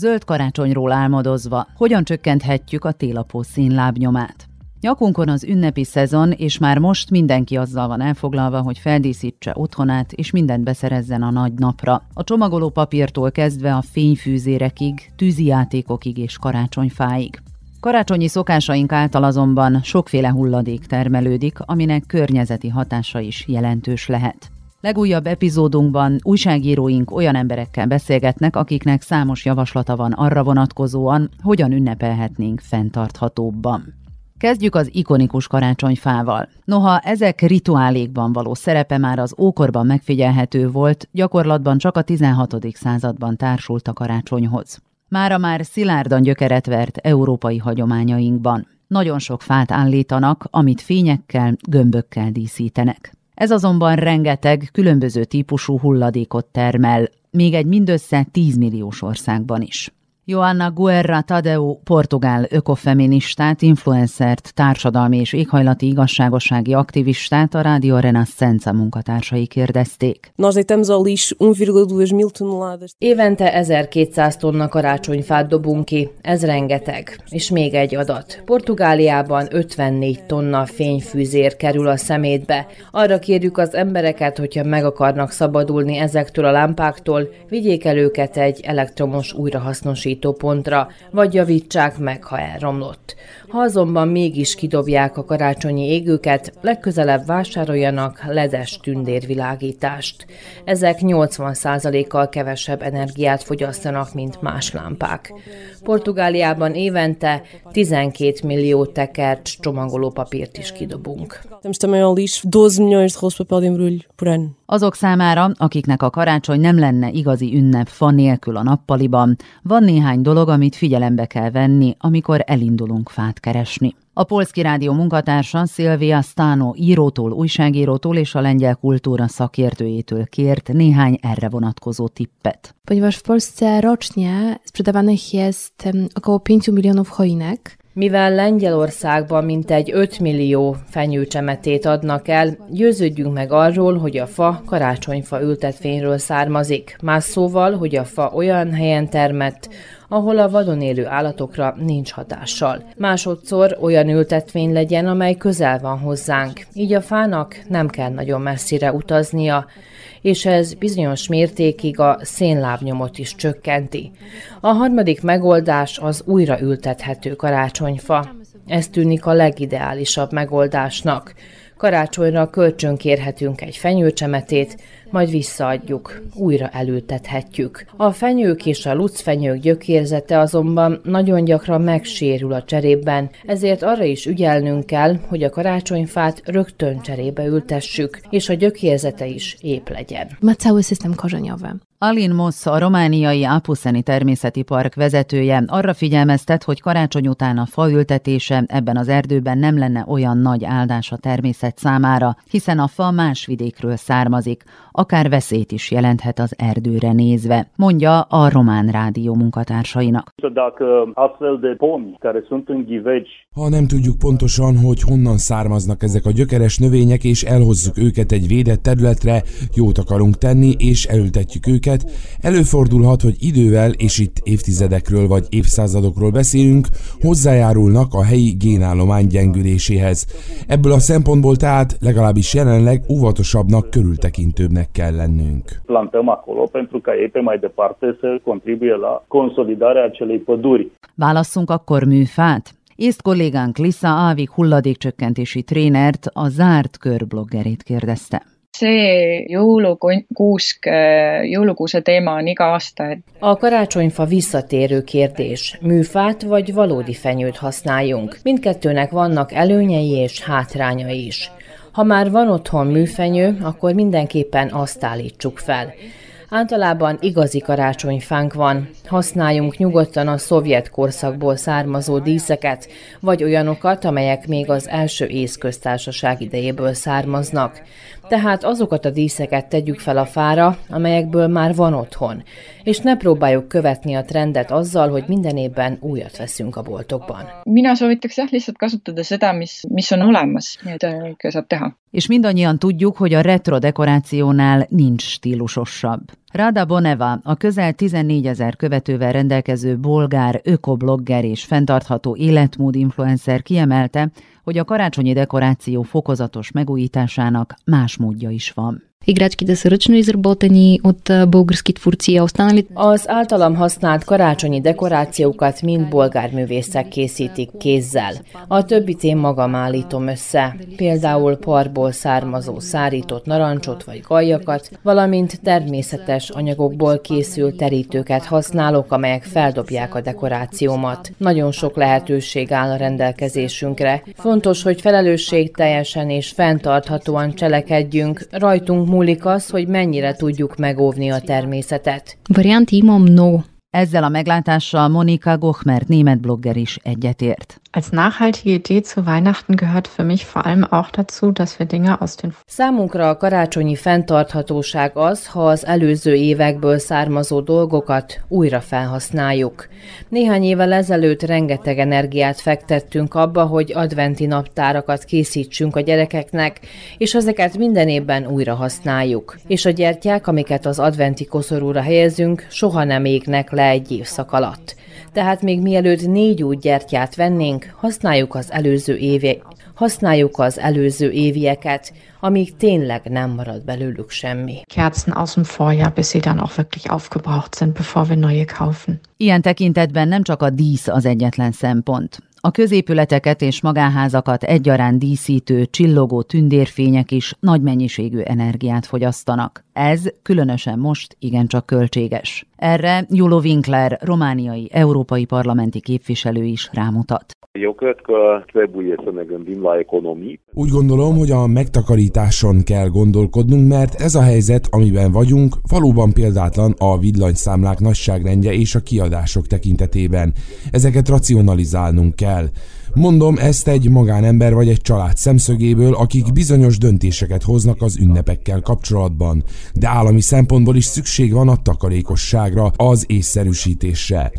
Zöld karácsonyról álmodozva, hogyan csökkenthetjük a télapó színlábnyomát. Nyakunkon az ünnepi szezon, és már most mindenki azzal van elfoglalva, hogy feldíszítse otthonát, és mindent beszerezzen a nagy napra. A csomagoló papírtól kezdve a fényfűzérekig, tűzijátékokig és karácsonyfáig. Karácsonyi szokásaink által azonban sokféle hulladék termelődik, aminek környezeti hatása is jelentős lehet. Legújabb epizódunkban újságíróink olyan emberekkel beszélgetnek, akiknek számos javaslata van arra vonatkozóan, hogyan ünnepelhetnénk fenntarthatóbban. Kezdjük az ikonikus karácsonyfával. Noha ezek rituálékban való szerepe már az ókorban megfigyelhető volt, gyakorlatban csak a 16. században társult a karácsonyhoz. Mára már szilárdan gyökeret vert európai hagyományainkban. Nagyon sok fát állítanak, amit fényekkel, gömbökkel díszítenek. Ez azonban rengeteg különböző típusú hulladékot termel, még egy mindössze 10 milliós országban is. Joanna Guerra Tadeu, portugál ökofeministát, influencert, társadalmi és éghajlati igazságossági aktivistát a Rádio Renascença munkatársai kérdezték. Nós deitamos ao lixo 1,2 mil toneladas. Évente 1200 tonna karácsonyfát dobunk ki, ez rengeteg. És még egy adat. Portugáliában 54 tonna fényfűzér kerül a szemétbe. Arra kérjük az embereket, hogyha meg akarnak szabadulni ezektől a lámpáktól, vigyék el őket egy elektromos pontra, vagy javítsák meg, ha elromlott. Ha azonban mégis kidobják a karácsonyi égőket, legközelebb vásároljanak ledes tündérvilágítást. Ezek 80%-kal kevesebb energiát fogyasztanak, mint más lámpák. Portugáliában évente 12 millió tekert csomagolópapírt is kidobunk. Temos também ao lixo 12 milhões de rolos de papel de embrulho por ano. Azok számára, akiknek a karácsony nem lenne igazi ünnep fa nélkül a nappaliban, van néhány dolog, amit figyelembe kell venni, amikor elindulunk fát keresni. A Polszki Rádió munkatársa Szilvia Stano írótól, újságírótól és a lengyel kultúra szakértőjétől kért néhány erre vonatkozó tippet. Ponieważ w Polsce rocznie sprzedawanych jest około 5 milionów choinek, Mivel Lengyelországban mintegy 5 millió fenyőcsemetét adnak el, győződjünk meg arról, hogy a fa karácsonyfa ültetvényről származik. Más szóval, hogy a fa olyan helyen termett, ahol a vadon élő állatokra nincs hatással. Másodszor olyan ültetvény legyen, amely közel van hozzánk. Így a fának nem kell nagyon messzire utaznia, és ez bizonyos mértékig a szénlábnyomot is csökkenti. A harmadik megoldás az újra ültethető karácsonyfa. Ez tűnik a legideálisabb megoldásnak. Karácsonyra kölcsönkérhetünk egy fenyőcsemetét, majd visszaadjuk, újra elültethetjük. A fenyők és a lucfenyők gyökérzete azonban nagyon gyakran megsérül a cserében, ezért arra is ügyelnünk kell, hogy a karácsonyfát rögtön cserébe ültessük, és a gyökérzete is épp legyen. ma cały system korzeniowy. Alin Moss, a romániai Apuszeni Természeti Park vezetője arra figyelmeztet, hogy karácsony után a faültetése ebben az erdőben nem lenne olyan nagy áldás a természet számára, hiszen a fa más vidékről származik, akár veszélyt is jelenthet az erdőre nézve, mondja a Román Rádió munkatársainak. Ha nem tudjuk pontosan, hogy honnan származnak ezek a gyökeres növények, és elhozzuk őket egy védett területre, jót akarunk tenni, és elültetjük őket, előfordulhat, hogy idővel, és itt évtizedekről vagy évszázadokról beszélünk, hozzájárulnak a helyi génállomány gyengüléséhez. Ebből a szempontból tehát legalábbis jelenleg óvatosabbnak, körültekintőbbnek kell lennünk. plantăm acolo pentru ca ei pe mai departe să contribuie la consolidarea acelei păduri. Válasszunk akkor műfát? Észt kollégánk Lisa Ávik hulladékcsökkentési trénert, a zárt kör bloggerét kérdezte. See jõulukuusk, jõulukuuse teema on iga aasta, A karácsonyfa visszatérő kérdés. Műfát vagy valódi fenyőt használjunk? Mindkettőnek vannak előnyei és hátrányai is. Ha már van otthon műfenyő, akkor mindenképpen azt állítsuk fel. Általában igazi karácsonyfánk van. Használjunk nyugodtan a szovjet korszakból származó díszeket, vagy olyanokat, amelyek még az első észköztársaság idejéből származnak. Tehát azokat a díszeket tegyük fel a fára, amelyekből már van otthon. És ne próbáljuk követni a trendet azzal, hogy minden évben újat veszünk a boltokban. mina soovitaks jah, lihtsalt kasutada seda, mis, mis on olemas seda ikka saab teha. És mindannyian tudjuk, hogy a retro dekorációnál nincs stílusosabb. Rada Boneva, a közel 14 ezer követővel rendelkező bolgár ökoblogger és fenntartható életmód influencer kiemelte, hogy a karácsonyi dekoráció fokozatos megújításának más módja is van Играчките са ръчно изработени от български творци, а останалите... Az általam használt karácsonyi dekorációkat mind bolgár művészek készítik kézzel. A többit én magam állítom össze, például parból származó szárított narancsot vagy gajakat, valamint természetes anyagokból készült terítőket használok, amelyek feldobják a dekorációmat. Nagyon sok lehetőség áll a rendelkezésünkre. Fontos, hogy felelősségteljesen és fenntarthatóan cselekedjünk, rajtunk múlik az, hogy mennyire tudjuk megóvni a természetet. Variant mnogo. Ezzel a meglátással Monika Gochmer, német blogger is egyetért. Als nachhaltige Idee zu Weihnachten gehört für mich vor allem auch dazu, dass wir Dinge aus den Számunkra a karácsonyi fenntarthatóság az, ha az előző évekből származó dolgokat újra felhasználjuk. Néhány évvel ezelőtt rengeteg energiát fektettünk abba, hogy adventi naptárakat készítsünk a gyerekeknek, és ezeket minden évben újra használjuk. És a gyertyák, amiket az adventi koszorúra helyezünk, soha nem égnek le egy évszak alatt. Tehát még mielőtt négy új gyertyát vennénk, használjuk az előző éve, használjuk az előző évieket, amíg tényleg nem marad belőlük semmi. Kerzen aus dem Vorjahr, bis sie dann auch wirklich aufgebraucht sind, bevor wir neue kaufen. Ilyen tekintetben nem csak a dísz az egyetlen szempont. A középületeket és magánházakat egyaránt díszítő, csillogó tündérfények is nagy mennyiségű energiát fogyasztanak. Ez különösen most igencsak költséges. Erre Julo Winkler, romániai európai parlamenti képviselő is rámutat. Úgy gondolom, hogy a megtakarításon kell gondolkodnunk, mert ez a helyzet, amiben vagyunk, valóban példátlan a villanyszámlák nagyságrendje és a kiadások tekintetében. Ezeket racionalizálnunk kell. Mondom ezt egy magánember vagy egy család szemszögéből, akik bizonyos döntéseket hoznak az ünnepekkel kapcsolatban, de állami szempontból is szükség van a takarékosságra, az észszerűsítésre.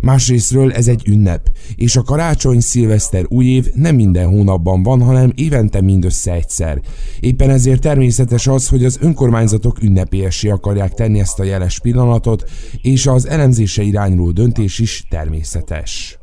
Másrésztről ez egy ünnep, és a karácsony, szilveszter, új év nem minden hónapban van, hanem évente mindössze egyszer. Éppen ezért természetes az, hogy az önkormányzatok ünnepélyessé akarják tenni ezt a jeles pillanatot, és az elemzése irányuló döntés is természetes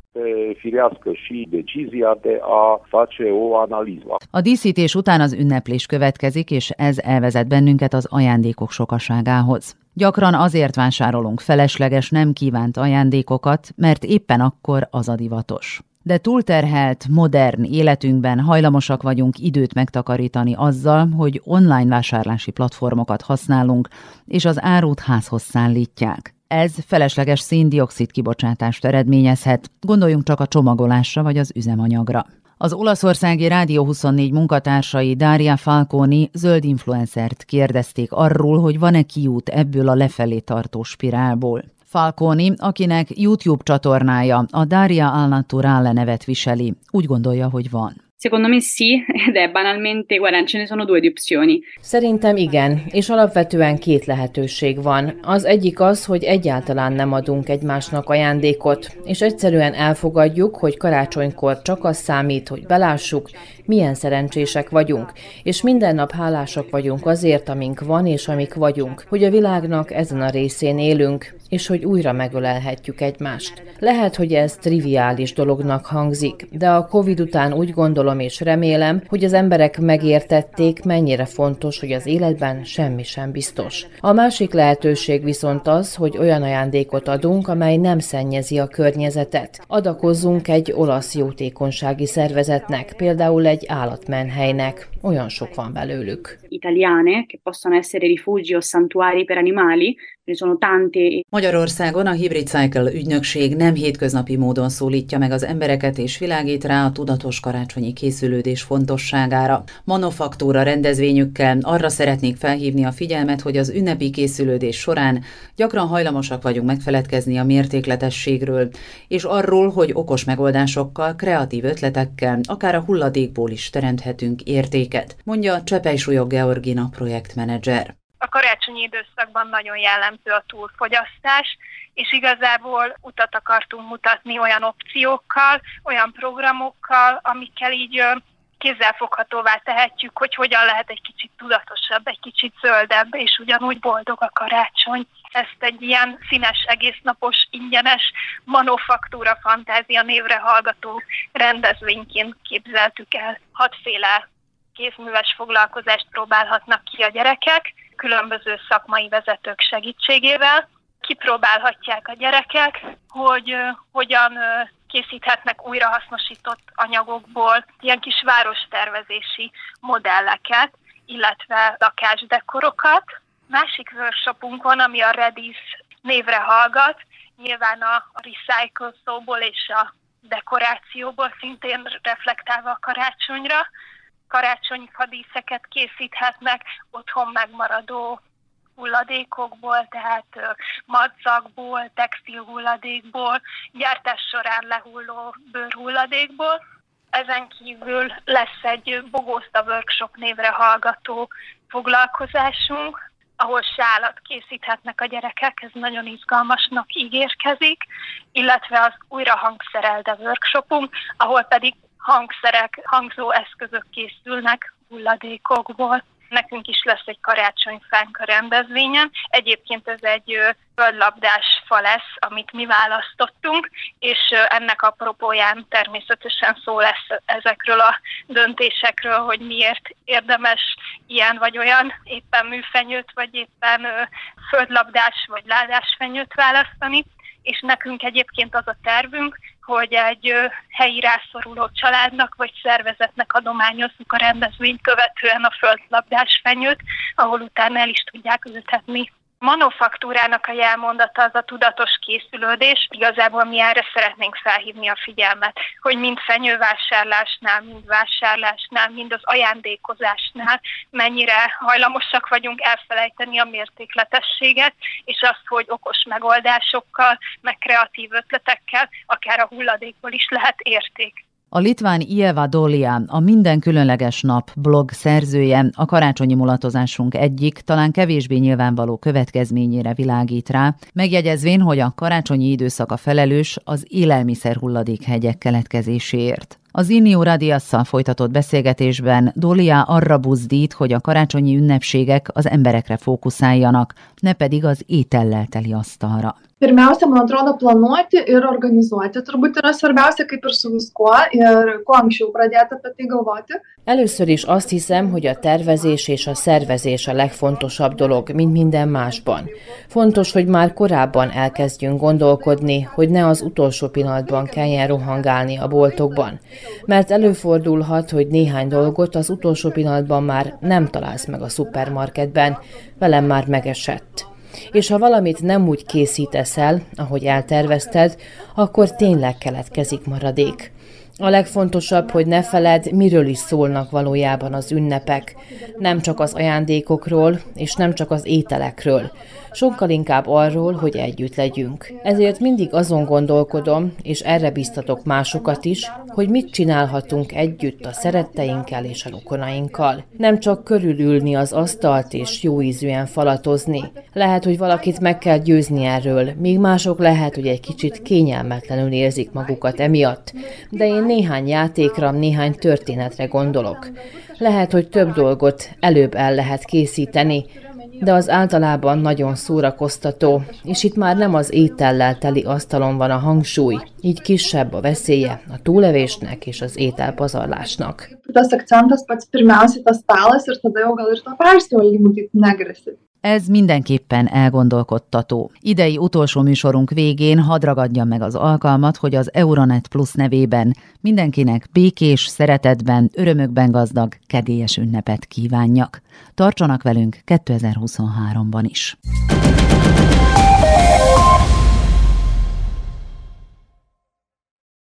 firească și decizia de a face o analiză. A díszítés után az ünneplés következik, és ez elvezet bennünket az ajándékok sokaságához. Gyakran azért vásárolunk felesleges, nem kívánt ajándékokat, mert éppen akkor az a divatos. De túlterhelt, modern életünkben hajlamosak vagyunk időt megtakarítani azzal, hogy online vásárlási platformokat használunk, és az árut házhoz szállítják. Ez felesleges széndiokszid kibocsátást eredményezhet, gondoljunk csak a csomagolásra vagy az üzemanyagra. Az olaszországi Rádió 24 munkatársai Daria Falconi zöld influencert kérdezték arról, hogy van-e kiút ebből a lefelé tartó spirálból. Falconi, akinek YouTube csatornája a Daria Al Naturale nevet viseli, úgy gondolja, hogy van. Secondo me sì, ed banalmente, guarda, ce ne sono due di opzioni. Szerintem igen, és alapvetően két lehetőség van. Az egyik az, hogy egyáltalán nem adunk egymásnak ajándékot, és egyszerűen elfogadjuk, hogy karácsonykor csak az számít, hogy belássuk, milyen szerencsések vagyunk, és minden nap hálásak vagyunk azért, amink van és amik vagyunk, hogy a világnak ezen a részén élünk, és hogy újra megölelhetjük egymást. Lehet, hogy ez triviális dolognak hangzik, de a Covid után úgy gondolom és remélem, hogy az emberek megértették, mennyire fontos, hogy az életben semmi sem biztos. A másik lehetőség viszont az, hogy olyan ajándékot adunk, amely nem szennyezi a környezetet. Adakozzunk egy olasz jótékonysági szervezetnek, például egy állatmenhelynek. Olyan sok van belőlük. Italiane, che possono essere rifugi o santuari per animali, Magyarországon a Hybrid Cycle ügynökség nem hétköznapi módon szólítja meg az embereket és világít rá a tudatos karácsonyi készülődés fontosságára. Manufaktúra rendezvényükkel arra szeretnék felhívni a figyelmet, hogy az ünnepi készülődés során gyakran hajlamosak vagyunk megfeledkezni a mértékletességről, és arról, hogy okos megoldásokkal, kreatív ötletekkel, akár a hulladékból is teremthetünk értéket, mondja Csepej Súlyog Georgina projektmenedzser a karácsonyi időszakban nagyon jellemző a túlfogyasztás, és igazából utat akartunk mutatni olyan opciókkal, olyan programokkal, amikkel így kézzelfoghatóvá tehetjük, hogy hogyan lehet egy kicsit tudatosabb, egy kicsit zöldebb, és ugyanúgy boldog a karácsony. Ezt egy ilyen színes, egésznapos, ingyenes manufaktúra fantázia névre hallgató rendezvényként képzeltük el. Hatféle kézműves foglalkozást próbálhatnak ki a gyerekek, különböző szakmai vezetők segítségével. Kipróbálhatják a gyerekek, hogy hogyan készíthetnek újrahasznosított anyagokból ilyen kis várostervezési modelleket, illetve lakásdekorokat. Másik workshopunkon, ami a Redis névre hallgat, nyilván a recycle szóból és a dekorációból szintén reflektálva a karácsonyra, karácsonyi fadíszeket készíthetnek, otthon megmaradó hulladékokból, tehát madzagból, textil hulladékból, gyártás során lehulló bőrhulladékból. Ezen kívül lesz egy Bogoszta Workshop névre hallgató foglalkozásunk, ahol sálat készíthetnek a gyerekek, ez nagyon izgalmasnak ígérkezik, illetve az újra hangszerelde workshopunk, ahol pedig hangszerek, hangzó eszközök készülnek hulladékokból. Nekünk is lesz egy karácsonyfánk a rendezvényen. Egyébként ez egy földlabdás fa lesz, amit mi választottunk, és ennek a propóján természetesen szó lesz ezekről a döntésekről, hogy miért érdemes ilyen vagy olyan éppen műfenyőt, vagy éppen földlabdás vagy ládásfenyőt választani és nekünk egyébként az a tervünk, hogy egy helyi rászoruló családnak vagy szervezetnek adományozzuk a rendezvényt követően a földlabdás fenyőt, ahol utána el is tudják ültetni manufaktúrának a jelmondata az a tudatos készülődés. Igazából mi erre szeretnénk felhívni a figyelmet, hogy mind fenyővásárlásnál, mind vásárlásnál, mind az ajándékozásnál mennyire hajlamosak vagyunk elfelejteni a mértékletességet, és azt, hogy okos megoldásokkal, meg kreatív ötletekkel, akár a hulladékból is lehet érték. A litván Ieva Dolia, a Minden különleges nap blog szerzője, a karácsonyi mulatozásunk egyik, talán kevésbé nyilvánvaló következményére világít rá, megjegyezvén, hogy a karácsonyi időszak a felelős az élelmiszer hulladékhegyek keletkezéséért. Az Innio Radiasszal folytatott beszélgetésben Dolia arra buzdít, hogy a karácsonyi ünnepségek az emberekre fókuszáljanak, ne pedig az étellel teli asztalra. Pirmiausia, man atrodo, planuoti ir organizuoti turbūt yra svarbiausia, kaip ir su viskuo, ir kuo anksčiau pradėti apie tai galvoti. Először is azt hiszem, hogy a tervezés és a szervezés a legfontosabb dolog, mint minden másban. Fontos, hogy már korábban elkezdjünk gondolkodni, hogy ne az utolsó pillanatban kelljen rohangálni a boltokban. Mert előfordulhat, hogy néhány dolgot az utolsó pillanatban már nem találsz meg a szupermarketben, velem már megesett és ha valamit nem úgy készítesz el, ahogy eltervezted, akkor tényleg keletkezik maradék. A legfontosabb, hogy ne feled, miről is szólnak valójában az ünnepek. Nem csak az ajándékokról, és nem csak az ételekről. Sokkal inkább arról, hogy együtt legyünk. Ezért mindig azon gondolkodom, és erre biztatok másokat is, hogy mit csinálhatunk együtt a szeretteinkkel és a rokonainkkal. Nem csak körülülni az asztalt és jó ízűen falatozni. Lehet, hogy valakit meg kell győzni erről, míg mások lehet, hogy egy kicsit kényelmetlenül érzik magukat emiatt. De én néhány játékra, néhány történetre gondolok. Lehet, hogy több dolgot előbb el lehet készíteni, de az általában nagyon szórakoztató, és itt már nem az étellel teli asztalon van a hangsúly, így kisebb a veszélye a túlevésnek és az ételpazarlásnak. Tas akcentas pats pirmiausiai tas stalas ir tada jau gal ir to persivalgymų taip negresi. Ez mindenképpen elgondolkodtató. Idei utolsó műsorunk végén hadd ragadjam meg az alkalmat, hogy az Euronet Plus nevében mindenkinek békés, szeretetben, örömökben gazdag, kedélyes ünnepet kívánjak. Tartsanak velünk 2023-ban is.